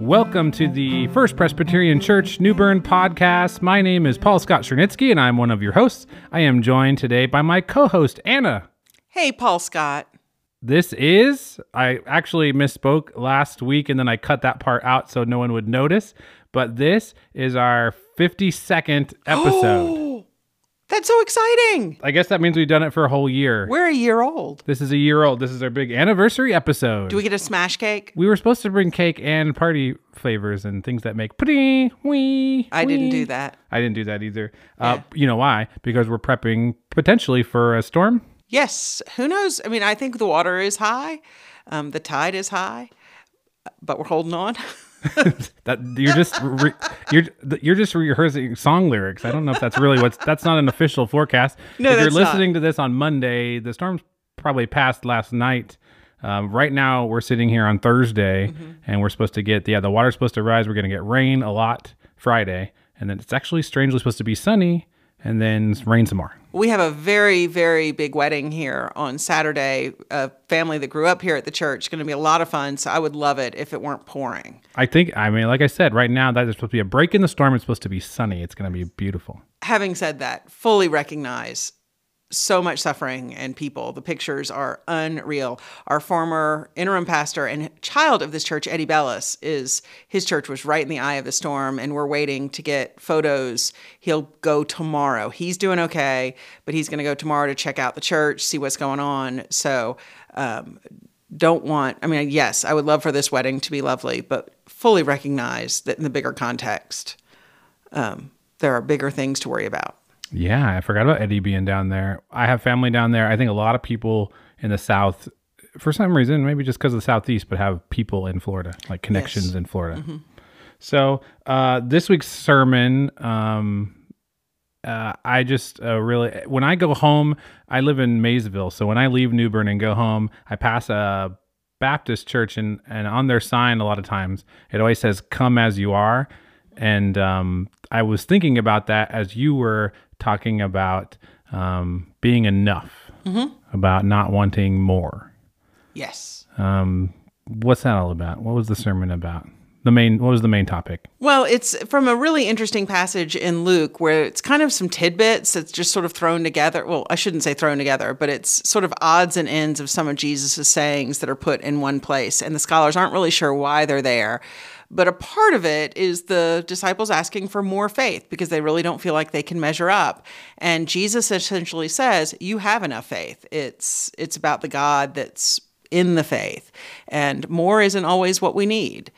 Welcome to the First Presbyterian Church New Bern podcast. My name is Paul Scott Chernitsky, and I'm one of your hosts. I am joined today by my co host, Anna. Hey, Paul Scott. This is, I actually misspoke last week and then I cut that part out so no one would notice, but this is our 52nd episode. Oh, That's so exciting. I guess that means we've done it for a whole year. We're a year old. This is a year old. This is our big anniversary episode. Do we get a smash cake? We were supposed to bring cake and party flavors and things that make pretty wee. I didn't do that. I didn't do that either. Uh, you know why? Because we're prepping potentially for a storm. Yes. Who knows? I mean, I think the water is high, um, the tide is high, but we're holding on. That you're just re, you're you're just rehearsing song lyrics. I don't know if that's really what's that's not an official forecast. No, if you're that's not. listening to this on Monday, the storm's probably passed last night. Um, right now, we're sitting here on Thursday, Mm-hmm. and we're supposed to get yeah the water's supposed to rise. We're going to get rain a lot Friday, and then it's actually strangely supposed to be sunny, and then rain some more. we have a very, very big wedding here on Saturday. A family that grew up here at the church. Going to be a lot of fun. So I would love it if it weren't pouring. I think I mean like I said, right now that there's supposed to be a break in the storm. It's supposed to be sunny. It's going to be beautiful. Having said that, fully recognize so much suffering and people. The pictures are unreal. Our former interim pastor and child of this church, Eddie Bellis, is his church was right in the eye of the storm, and we're waiting to get photos. He'll go tomorrow. He's doing okay, but he's going to go tomorrow to check out the church, see what's going on. So, um, don't want. I mean, yes, I would love for this wedding to be lovely, but fully recognize that in the bigger context, um, there are bigger things to worry about. Yeah, I forgot about Eddie being down there. I have family down there. I think a lot of people in the South, for some reason, maybe just because of the Southeast, but have people in Florida, like connections in Florida. So uh, this week's sermon, um, uh, I just uh, really, when I go home, I live in Maysville. So when I leave New Bern and go home, I pass a Baptist church, and, and on their sign, a lot of times, it always says, Come as you are. And um, I was thinking about that as you were talking about um, being enough, about not wanting more. Yes. Um, what's that all about? What was the sermon about? The main, what was the main topic? Well, it's from a really interesting passage in Luke where it's kind of some tidbits that's just sort of thrown together. Well, I shouldn't say thrown together, but it's sort of odds and ends of some of Jesus' sayings that are put in one place. And the scholars aren't really sure why they're there. But a part of it is the disciples asking for more faith because they really don't feel like they can measure up. And Jesus essentially says, You have enough faith. It's it's about the God that's in the faith. And more isn't always what we need.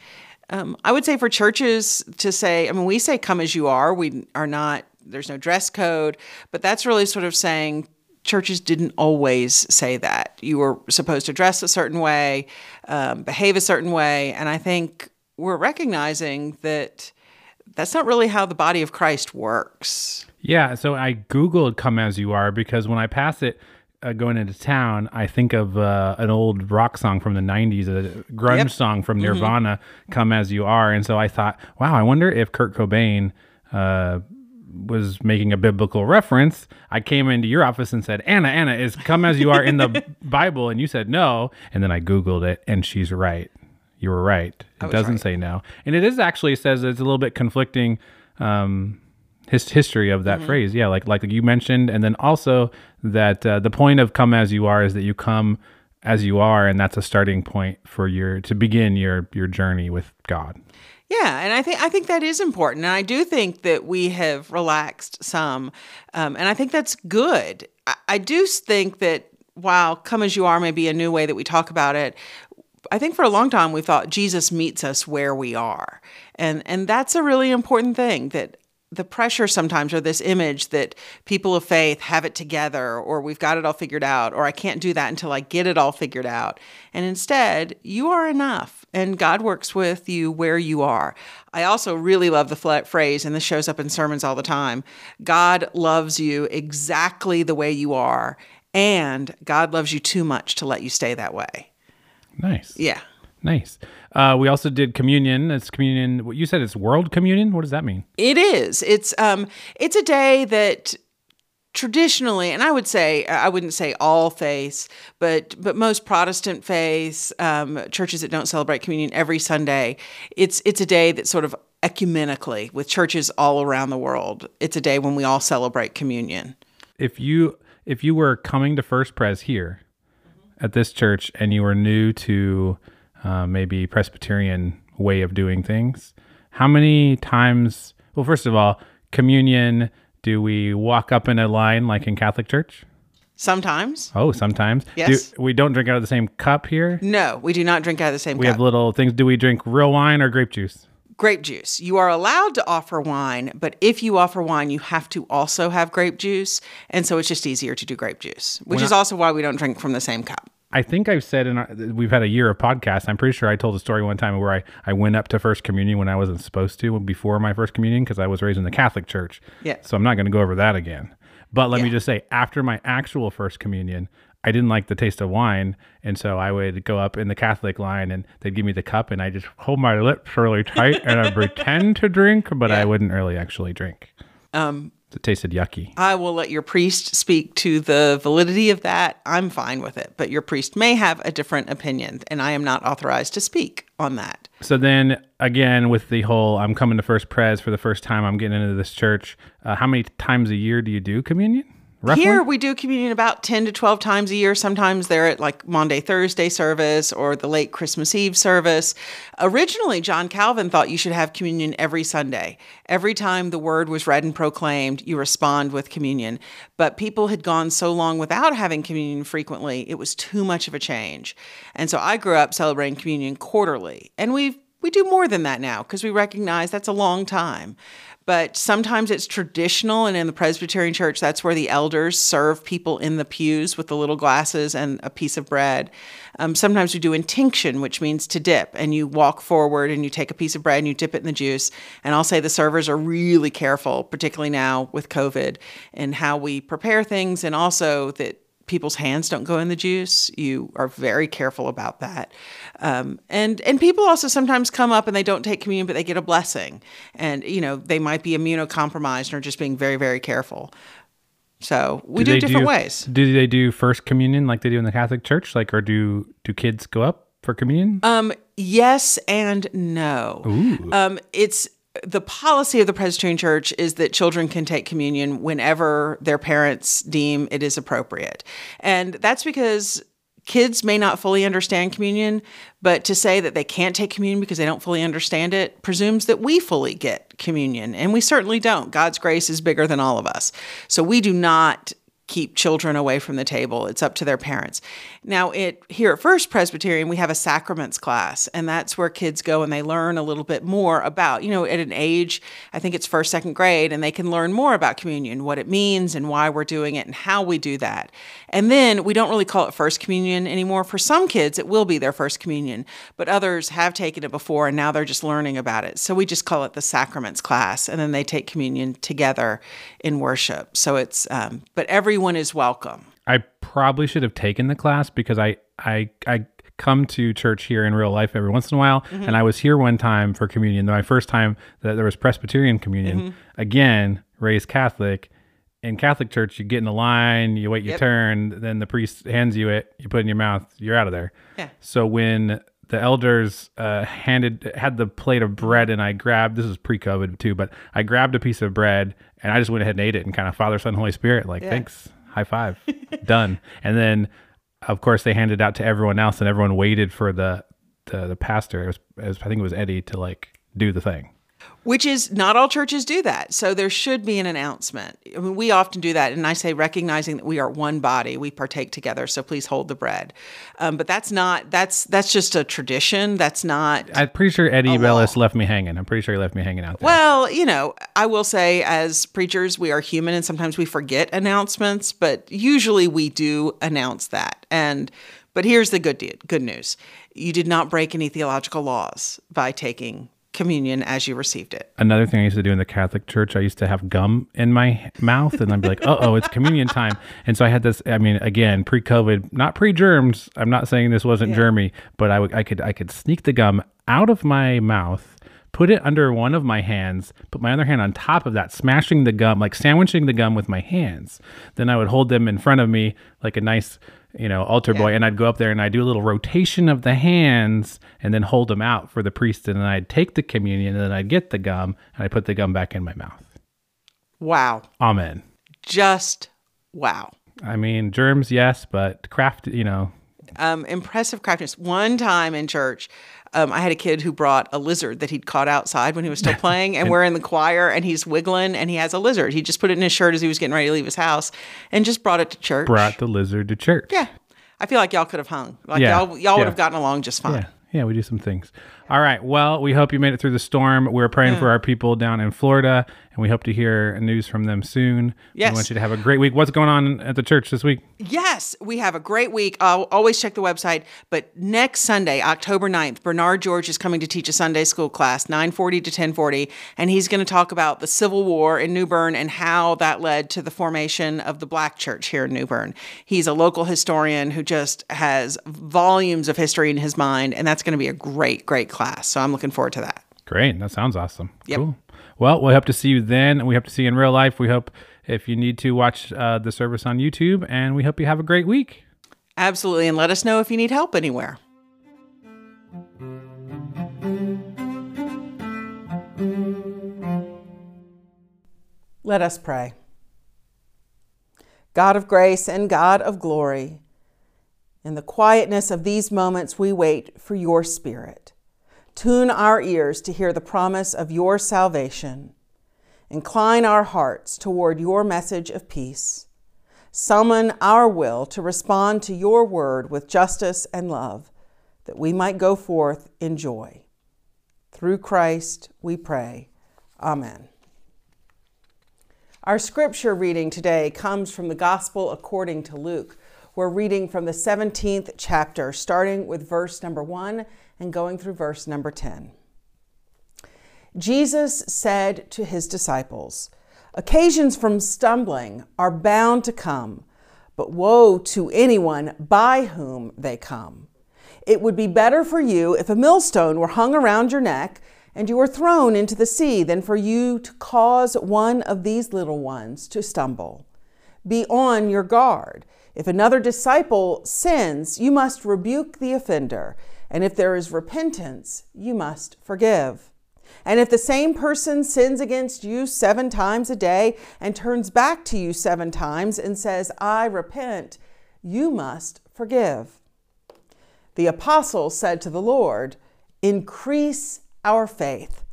Um, I would say for churches to say, I mean, we say come as you are. We are not, there's no dress code, but that's really sort of saying churches didn't always say that. You were supposed to dress a certain way, um, behave a certain way. And I think we're recognizing that that's not really how the body of Christ works. Yeah, so I googled "Come as You Are" because when I pass it uh, going into town, I think of uh, an old rock song from the '90s, a grunge Yep. song from Nirvana, "Come as You Are," and so I thought, wow, I wonder if Kurt Cobain. Uh, was making a biblical reference. I came into your office and said, Anna, Anna, is come as you are in the Bible? And you said no. And then I Googled it and she's right. You were right. It doesn't right. say no. And it is actually says it's a little bit conflicting um, his history of Mm-hmm. that phrase. Yeah, like like you mentioned, and then also that uh, the point of "come as you are" is that you come as you are, and that's a starting point for your to begin your your journey with God. Yeah, and I think I think that is important, and I do think that we have relaxed some, um, and I think that's good. I, I do think that while "come as you are" may be a new way that we talk about it, I think for a long time we thought Jesus meets us where we are, and and that's a really important thing. That the pressure sometimes or this image that people of faith have it together or we've got it all figured out or I can't do that until I get it all figured out. And instead, you are enough and God works with you where you are. I also really love the phrase, and this shows up in sermons all the time God loves you exactly the way you are, and God loves you too much to let you stay that way. Nice. Yeah. Nice. Uh, we also did communion. It's communion. What you said it's world communion. What does that mean? It is. It's um it's a day that traditionally, and I would say I wouldn't say all faiths, but but most Protestant faiths, um, churches that don't celebrate communion every Sunday, it's it's a day that sort of ecumenically with churches all around the world. It's a day when we all celebrate communion. If you if you were coming to First Pres here at this church and you were new to uh, maybe Presbyterian way of doing things, how many times? Well, first of all, communion. Do we walk up in a line like in Catholic Church? Sometimes. Oh, sometimes. Yes. Do, we don't drink out of the same cup here. No, we do not drink out of the same We cup. have little things. Do we drink real wine or grape juice? grape juice. You are allowed to offer wine, but if you offer wine, you have to also have grape juice. And so it's just easier to do grape juice, which is also why we don't drink from the same cup. I think I've said in our, we've had a year of podcasts. I'm pretty sure I told a story one time where I, I went up to first communion when I wasn't supposed to before my first communion because I was raised in the Catholic Church. Yeah. So I'm not going to go over that again. But let me just say, after my actual first communion, I didn't like the taste of wine, and so I would go up in the Catholic line, and they'd give me the cup, and I just hold my lips really tight, and I pretend to drink, but I wouldn't really actually drink. Um, it tasted yucky. I will let your priest speak to the validity of that. I'm fine with it, but your priest may have a different opinion, and I am not authorized to speak on that. So then again, with the whole I'm coming to First Pres for the first time, I'm getting into this church. Uh, how many times a year do you do communion? Roughly? Here we do communion about 10 to 12 times a year. Sometimes they're at like Monday, Thursday service or the late Christmas Eve service. Originally, John Calvin thought you should have communion every Sunday. Every time the word was read and proclaimed, you respond with communion. But people had gone so long without having communion frequently, it was too much of a change. And so I grew up celebrating communion quarterly. And we've we do more than that now because we recognize that's a long time but sometimes it's traditional and in the presbyterian church that's where the elders serve people in the pews with the little glasses and a piece of bread. Um, sometimes we do intinction which means to dip and you walk forward and you take a piece of bread and you dip it in the juice. And i'll say the servers are really careful particularly now with covid and how we prepare things and also that people's hands don't go in the juice. You are very careful about that. Um, and and people also sometimes come up and they don't take communion, but they get a blessing. And you know they might be immunocompromised or just being very very careful. So we do, they different ways. Do they do first communion like they do in the Catholic Church? Like, or do do kids go up for communion? Um, yes and no. Um, it's the policy of the Presbyterian Church is that children can take communion whenever their parents deem it is appropriate. And that's because kids may not fully understand communion, but to say that they can't take communion because they don't fully understand it presumes that we fully get communion. And we certainly don't. God's grace is bigger than all of us. So we do not keep children away from the table. It's up to their parents. Now, it here at First Presbyterian, we have a sacraments class, and that's where kids go and they learn a little bit more about, you know, at an age, I think it's first, second grade, and they can learn more about communion, what it means and why we're doing it and how we do that. And then we don't really call it first communion anymore. For some kids, it will be their first communion, but others have taken it before and now they're just learning about it. So we just call it the sacraments class, and then they take communion together in worship. So it's, um, but everyone is welcome. I probably should have taken the class because I I I come to church here in real life every once in a while, and I was here one time for communion. My first time that there was Presbyterian communion. Again, raised Catholic. In Catholic church, you get in the line, you wait your Yep. turn, then the priest hands you it, you put it in your mouth, you're out of there. Yeah. So when the elders uh, handed had the plate of bread, and I grabbed this is pre-COVID too, but I grabbed a piece of bread and I just went ahead and ate it, and kind of Father, Son, Holy Spirit, like thanks, high five, done. And then, of course, they handed it out to everyone else, and everyone waited for the the, the pastor. It was, it was, I think it was Eddie to like do the thing. Which is not all churches do that. So there should be an announcement. I mean, we often do that. And I say, recognizing that we are one body, we partake together. So please hold the bread. Um, but that's not, that's, that's just a tradition. That's not, I'm pretty sure Eddie. Bellis left me hanging. I'm pretty sure he left me hanging out there. well, you know, I will say as preachers, we are human and sometimes we forget announcements, but usually we do announce that. And, but here's the good, de- good news. You did not break any theological laws by taking communion as you received it. Another thing I used to do in the Catholic Church, I used to have gum in my mouth, and I'd be like, "Uh oh, it's communion time." And so I had this. I mean, again, pre-COVID, not pre-germs. I'm not saying this wasn't germy, but I would, I could, I could sneak the gum out of my mouth, put it under one of my hands, put my other hand on top of that, smashing the gum, like sandwiching the gum with my hands. Then I would hold them in front of me like a nice, you know, altar boy, and I'd go up there and I'd do a little rotation of the hands and then hold them out for the priest. And then I'd take the communion and then I'd get the gum and I'd put the gum back in my mouth. Wow. Amen. Just wow. I mean, germs, yes, but craft, you know, Um, impressive craftiness. One time in church, um, I had a kid who brought a lizard that he'd caught outside when he was still playing, and we're in the choir, and he's wiggling, and he has a lizard. He just put it in his shirt as he was getting ready to leave his house, and just brought it to church. brought the lizard to church. Yeah, I feel like y'all could have hung. Like Yeah, y'all, y'all would have gotten along just fine. Yeah. Yeah, we do some things. All right. Well, we hope you made it through the storm. We're praying for hmm. our people down in Florida, and we hope to hear news from them soon. Yes. We want you to have a great week. What's going on at the church this week? Yes, we have a great week. I'll always check the website. But next Sunday, October 9th, Bernard George is coming to teach a Sunday school class, 940 to 1040. And he's going to talk about the Civil War in New Bern and how that led to the formation of the Black Church here in New Bern. He's a local historian who just has volumes of history in his mind. And that's going to be a great, great class. So I'm looking forward to that. Great. That sounds awesome. Yep. Cool. Well, we hope to see you then. We hope to see you in real life. We hope if you need to watch uh, the service on YouTube, and we hope you have a great week. Absolutely. And let us know if you need help anywhere. Let us pray. God of grace and God of glory, in the quietness of these moments, we wait for your Spirit. Tune our ears to hear the promise of your salvation. Incline our hearts toward your message of peace. Summon our will to respond to your word with justice and love, that we might go forth in joy. Through Christ we pray. Amen. Our scripture reading today comes from the Gospel according to Luke. We're reading from the 17th chapter, starting with verse number 1 and going through verse number 10. Jesus said to his disciples, Occasions from stumbling are bound to come, but woe to anyone by whom they come. It would be better for you if a millstone were hung around your neck and you were thrown into the sea than for you to cause one of these little ones to stumble. Be on your guard. If another disciple sins, you must rebuke the offender, and if there is repentance, you must forgive. And if the same person sins against you seven times a day and turns back to you seven times and says, I repent, you must forgive. The apostle said to the Lord, Increase our faith.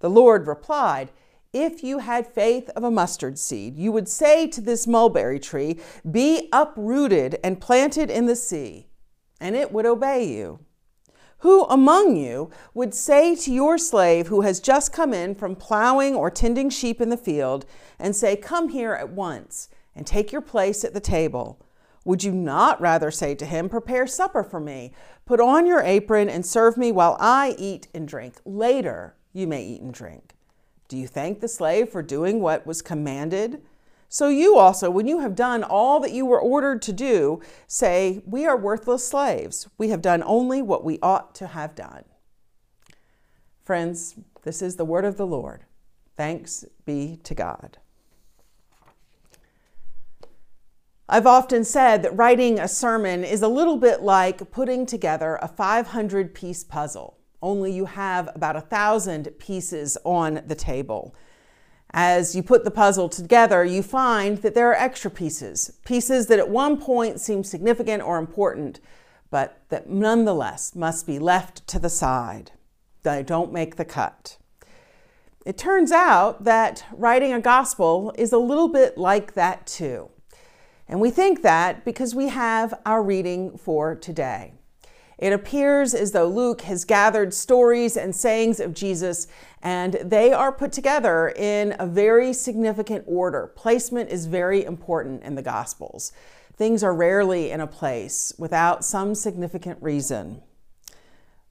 The Lord replied, If you had faith of a mustard seed, you would say to this mulberry tree, Be uprooted and planted in the sea, and it would obey you. Who among you would say to your slave who has just come in from plowing or tending sheep in the field, and say, Come here at once and take your place at the table? Would you not rather say to him, Prepare supper for me, put on your apron, and serve me while I eat and drink? Later you may eat and drink. Do you thank the slave for doing what was commanded? So you also, when you have done all that you were ordered to do, say, We are worthless slaves. We have done only what we ought to have done. Friends, this is the word of the Lord. Thanks be to God. I've often said that writing a sermon is a little bit like putting together a 500 piece puzzle, only you have about a thousand pieces on the table. As you put the puzzle together, you find that there are extra pieces, pieces that at one point seem significant or important, but that nonetheless must be left to the side. They don't make the cut. It turns out that writing a gospel is a little bit like that too. And we think that because we have our reading for today. It appears as though Luke has gathered stories and sayings of Jesus, and they are put together in a very significant order. Placement is very important in the Gospels. Things are rarely in a place without some significant reason.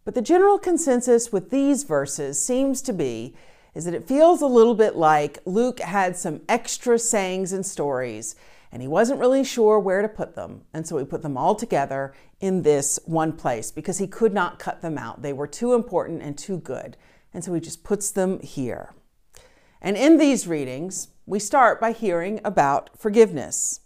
But the general consensus with these verses seems to be is that it feels a little bit like Luke had some extra sayings and stories and he wasn't really sure where to put them. And so he put them all together in this one place because he could not cut them out. They were too important and too good. And so he just puts them here. And in these readings, we start by hearing about forgiveness.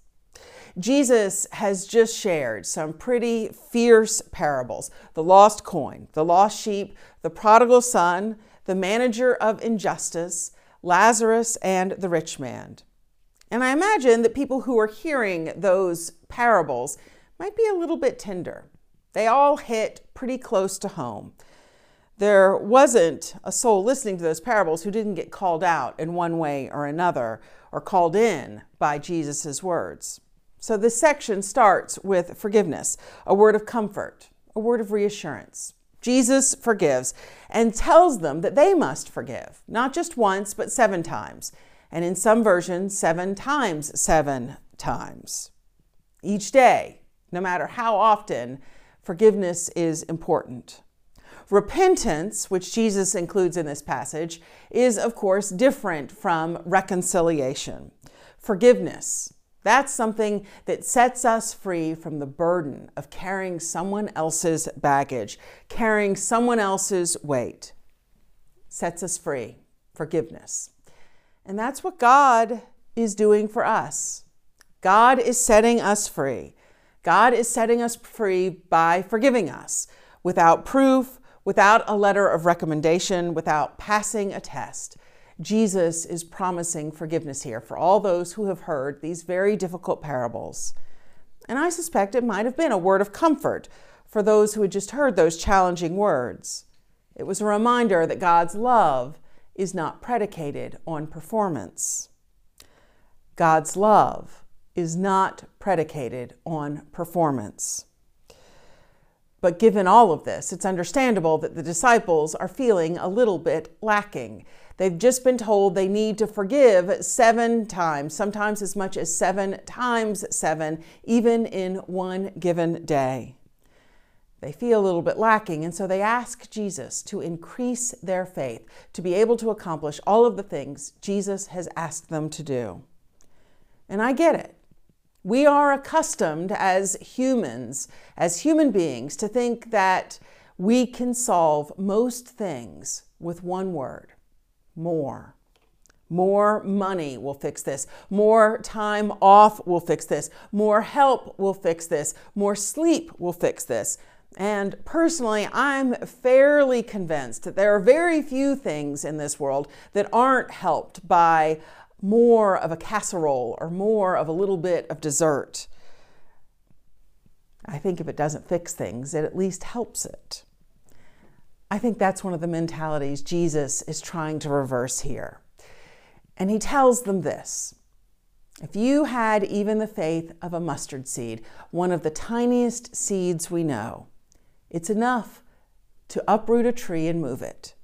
Jesus has just shared some pretty fierce parables the lost coin, the lost sheep, the prodigal son, the manager of injustice, Lazarus, and the rich man. And I imagine that people who are hearing those parables might be a little bit tender. They all hit pretty close to home. There wasn't a soul listening to those parables who didn't get called out in one way or another or called in by Jesus' words. So this section starts with forgiveness, a word of comfort, a word of reassurance. Jesus forgives and tells them that they must forgive, not just once, but seven times. And in some versions, seven times seven times. Each day, no matter how often, forgiveness is important. Repentance, which Jesus includes in this passage, is of course different from reconciliation. Forgiveness, that's something that sets us free from the burden of carrying someone else's baggage, carrying someone else's weight. Sets us free. Forgiveness. And that's what God is doing for us. God is setting us free. God is setting us free by forgiving us without proof, without a letter of recommendation, without passing a test. Jesus is promising forgiveness here for all those who have heard these very difficult parables. And I suspect it might have been a word of comfort for those who had just heard those challenging words. It was a reminder that God's love is not predicated on performance. God's love is not predicated on performance. But given all of this, it's understandable that the disciples are feeling a little bit lacking. They've just been told they need to forgive seven times, sometimes as much as seven times seven, even in one given day. They feel a little bit lacking, and so they ask Jesus to increase their faith to be able to accomplish all of the things Jesus has asked them to do. And I get it. We are accustomed as humans, as human beings, to think that we can solve most things with one word more. More money will fix this. More time off will fix this. More help will fix this. More sleep will fix this. And personally, I'm fairly convinced that there are very few things in this world that aren't helped by more of a casserole or more of a little bit of dessert. I think if it doesn't fix things, it at least helps it. I think that's one of the mentalities Jesus is trying to reverse here. And he tells them this If you had even the faith of a mustard seed, one of the tiniest seeds we know, it's enough to uproot a tree and move it.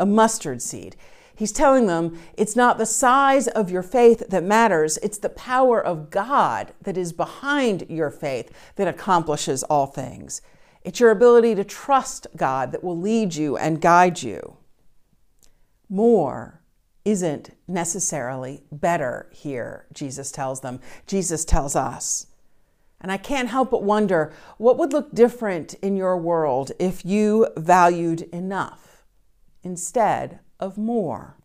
A mustard seed. He's telling them it's not the size of your faith that matters, it's the power of God that is behind your faith that accomplishes all things. It's your ability to trust God that will lead you and guide you. More isn't necessarily better here, Jesus tells them. Jesus tells us. And I can't help but wonder what would look different in your world if you valued enough instead of more.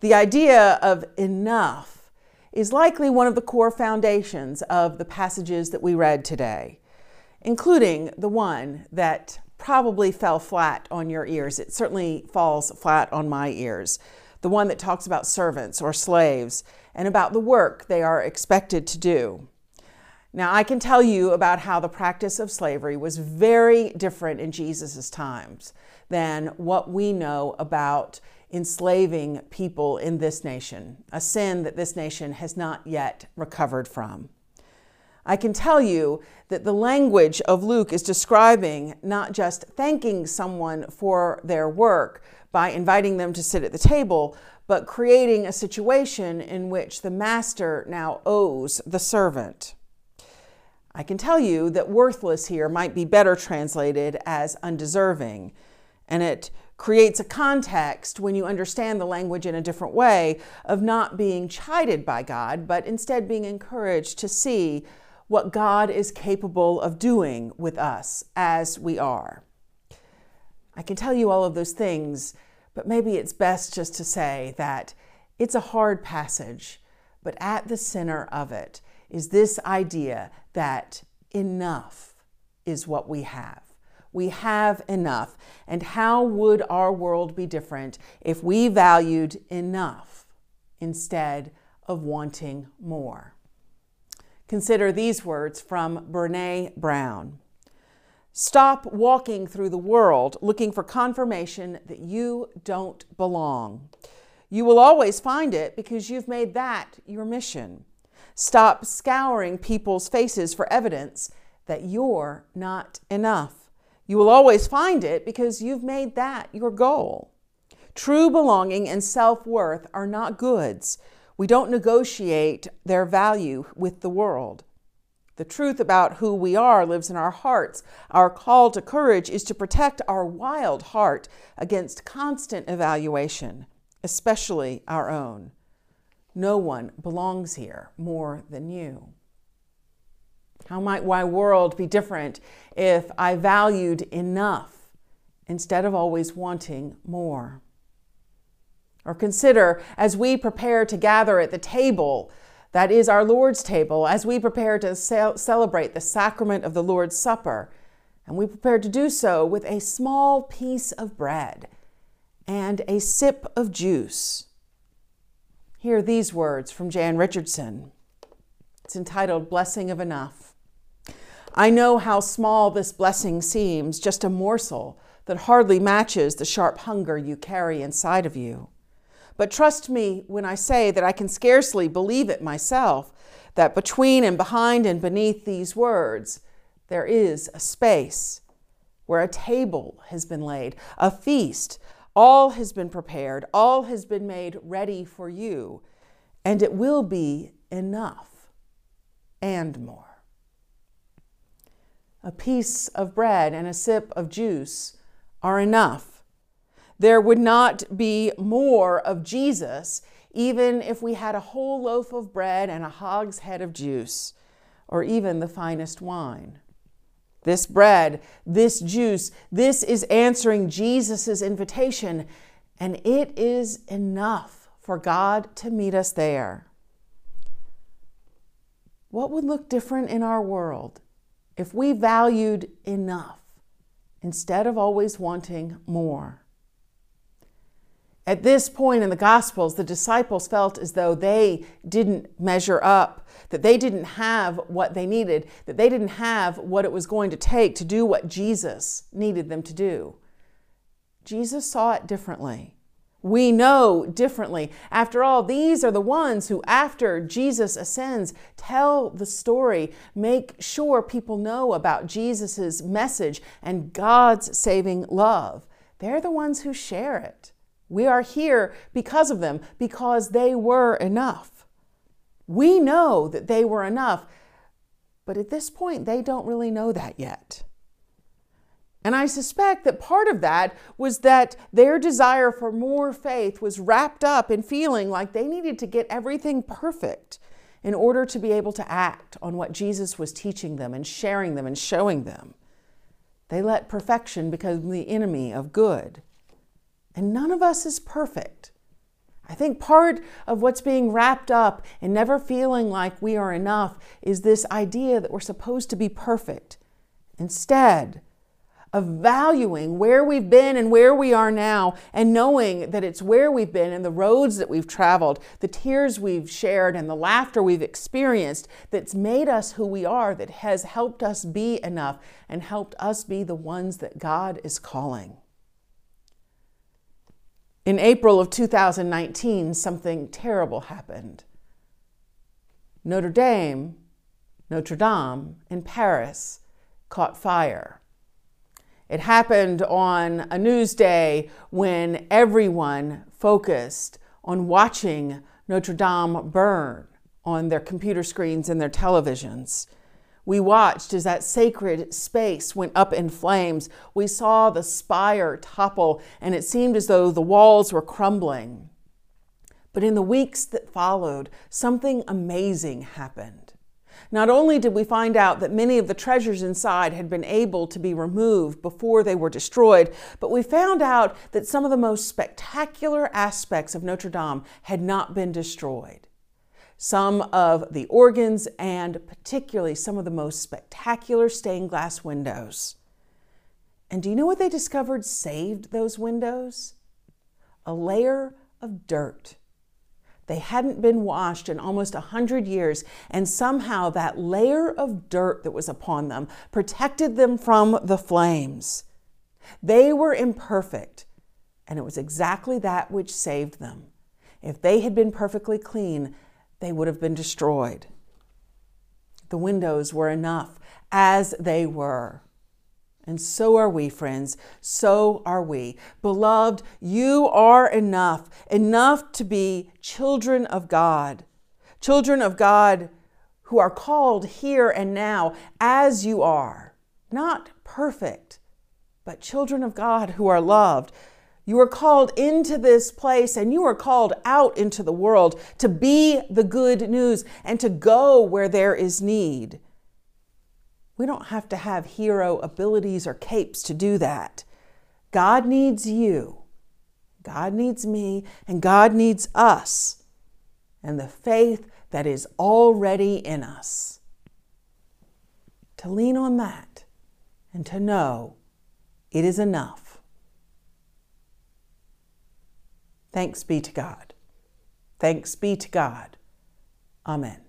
The idea of enough is likely one of the core foundations of the passages that we read today including the one that probably fell flat on your ears. It certainly falls flat on my ears. The one that talks about servants or slaves and about the work they are expected to do. Now, I can tell you about how the practice of slavery was very different in Jesus' times than what we know about enslaving people in this nation, a sin that this nation has not yet recovered from. I can tell you that the language of Luke is describing not just thanking someone for their work by inviting them to sit at the table, but creating a situation in which the master now owes the servant. I can tell you that worthless here might be better translated as undeserving, and it creates a context when you understand the language in a different way of not being chided by God, but instead being encouraged to see what God is capable of doing with us as we are. I can tell you all of those things, but maybe it's best just to say that it's a hard passage, but at the center of it is this idea that enough is what we have. We have enough. And how would our world be different if we valued enough instead of wanting more? Consider these words from Brene Brown. Stop walking through the world looking for confirmation that you don't belong. You will always find it because you've made that your mission. Stop scouring people's faces for evidence that you're not enough. You will always find it because you've made that your goal. True belonging and self worth are not goods. We don't negotiate their value with the world. The truth about who we are lives in our hearts. Our call to courage is to protect our wild heart against constant evaluation, especially our own. No one belongs here more than you. How might my world be different if I valued enough instead of always wanting more? Or consider as we prepare to gather at the table that is our Lord's table as we prepare to celebrate the sacrament of the Lord's Supper. And we prepare to do so with a small piece of bread and a sip of juice. Hear these words from Jan Richardson. It's entitled Blessing of Enough. I know how small this blessing seems, just a morsel that hardly matches the sharp hunger you carry inside of you. But trust me when I say that I can scarcely believe it myself, that between and behind and beneath these words, there is a space where a table has been laid, a feast. All has been prepared, all has been made ready for you, and it will be enough and more. A piece of bread and a sip of juice are enough there would not be more of Jesus, even if we had a whole loaf of bread and a hogshead of juice, or even the finest wine. This bread, this juice, this is answering Jesus' invitation, and it is enough for God to meet us there. What would look different in our world if we valued enough instead of always wanting more? At this point in the Gospels, the disciples felt as though they didn't measure up, that they didn't have what they needed, that they didn't have what it was going to take to do what Jesus needed them to do. Jesus saw it differently. We know differently. After all, these are the ones who, after Jesus ascends, tell the story, make sure people know about Jesus' message and God's saving love. They're the ones who share it. We are here because of them, because they were enough. We know that they were enough, but at this point, they don't really know that yet. And I suspect that part of that was that their desire for more faith was wrapped up in feeling like they needed to get everything perfect in order to be able to act on what Jesus was teaching them and sharing them and showing them. They let perfection become the enemy of good. And none of us is perfect. I think part of what's being wrapped up in never feeling like we are enough is this idea that we're supposed to be perfect. Instead of valuing where we've been and where we are now, and knowing that it's where we've been and the roads that we've traveled, the tears we've shared, and the laughter we've experienced that's made us who we are, that has helped us be enough and helped us be the ones that God is calling. In April of 2019, something terrible happened. Notre Dame, Notre Dame in Paris, caught fire. It happened on a news day when everyone focused on watching Notre Dame burn on their computer screens and their televisions. We watched as that sacred space went up in flames. We saw the spire topple, and it seemed as though the walls were crumbling. But in the weeks that followed, something amazing happened. Not only did we find out that many of the treasures inside had been able to be removed before they were destroyed, but we found out that some of the most spectacular aspects of Notre Dame had not been destroyed. Some of the organs, and particularly some of the most spectacular stained glass windows. And do you know what they discovered saved those windows? A layer of dirt. They hadn't been washed in almost a hundred years, and somehow that layer of dirt that was upon them protected them from the flames. They were imperfect, and it was exactly that which saved them. If they had been perfectly clean, they would have been destroyed. The windows were enough as they were. And so are we, friends. So are we. Beloved, you are enough, enough to be children of God. Children of God who are called here and now as you are. Not perfect, but children of God who are loved. You are called into this place and you are called out into the world to be the good news and to go where there is need. We don't have to have hero abilities or capes to do that. God needs you. God needs me, and God needs us, and the faith that is already in us. To lean on that and to know it is enough. Thanks be to God. Thanks be to God. Amen.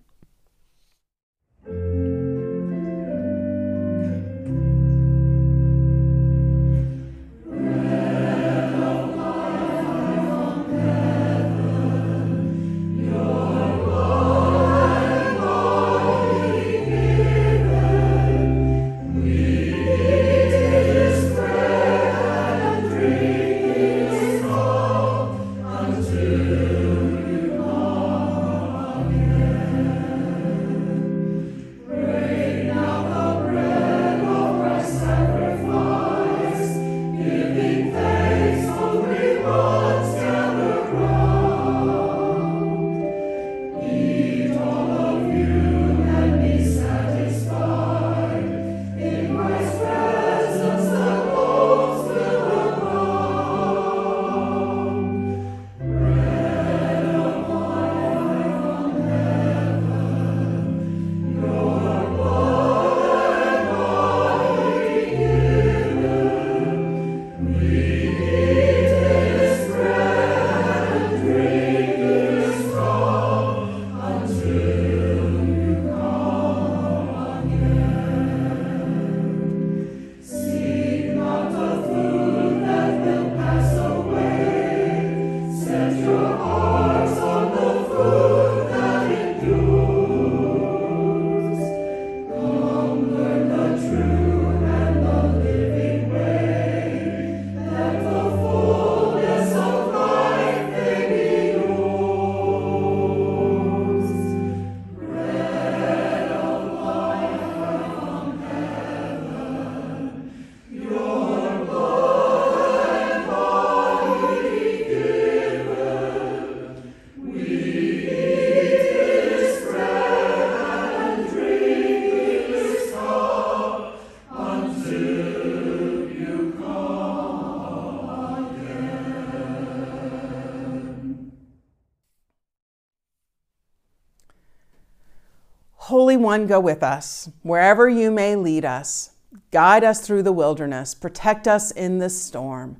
One, go with us, wherever you may lead us. Guide us through the wilderness, protect us in the storm.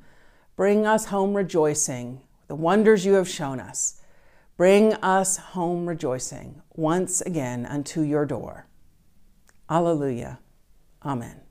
Bring us home rejoicing, the wonders you have shown us. Bring us home rejoicing once again unto your door. Alleluia. Amen.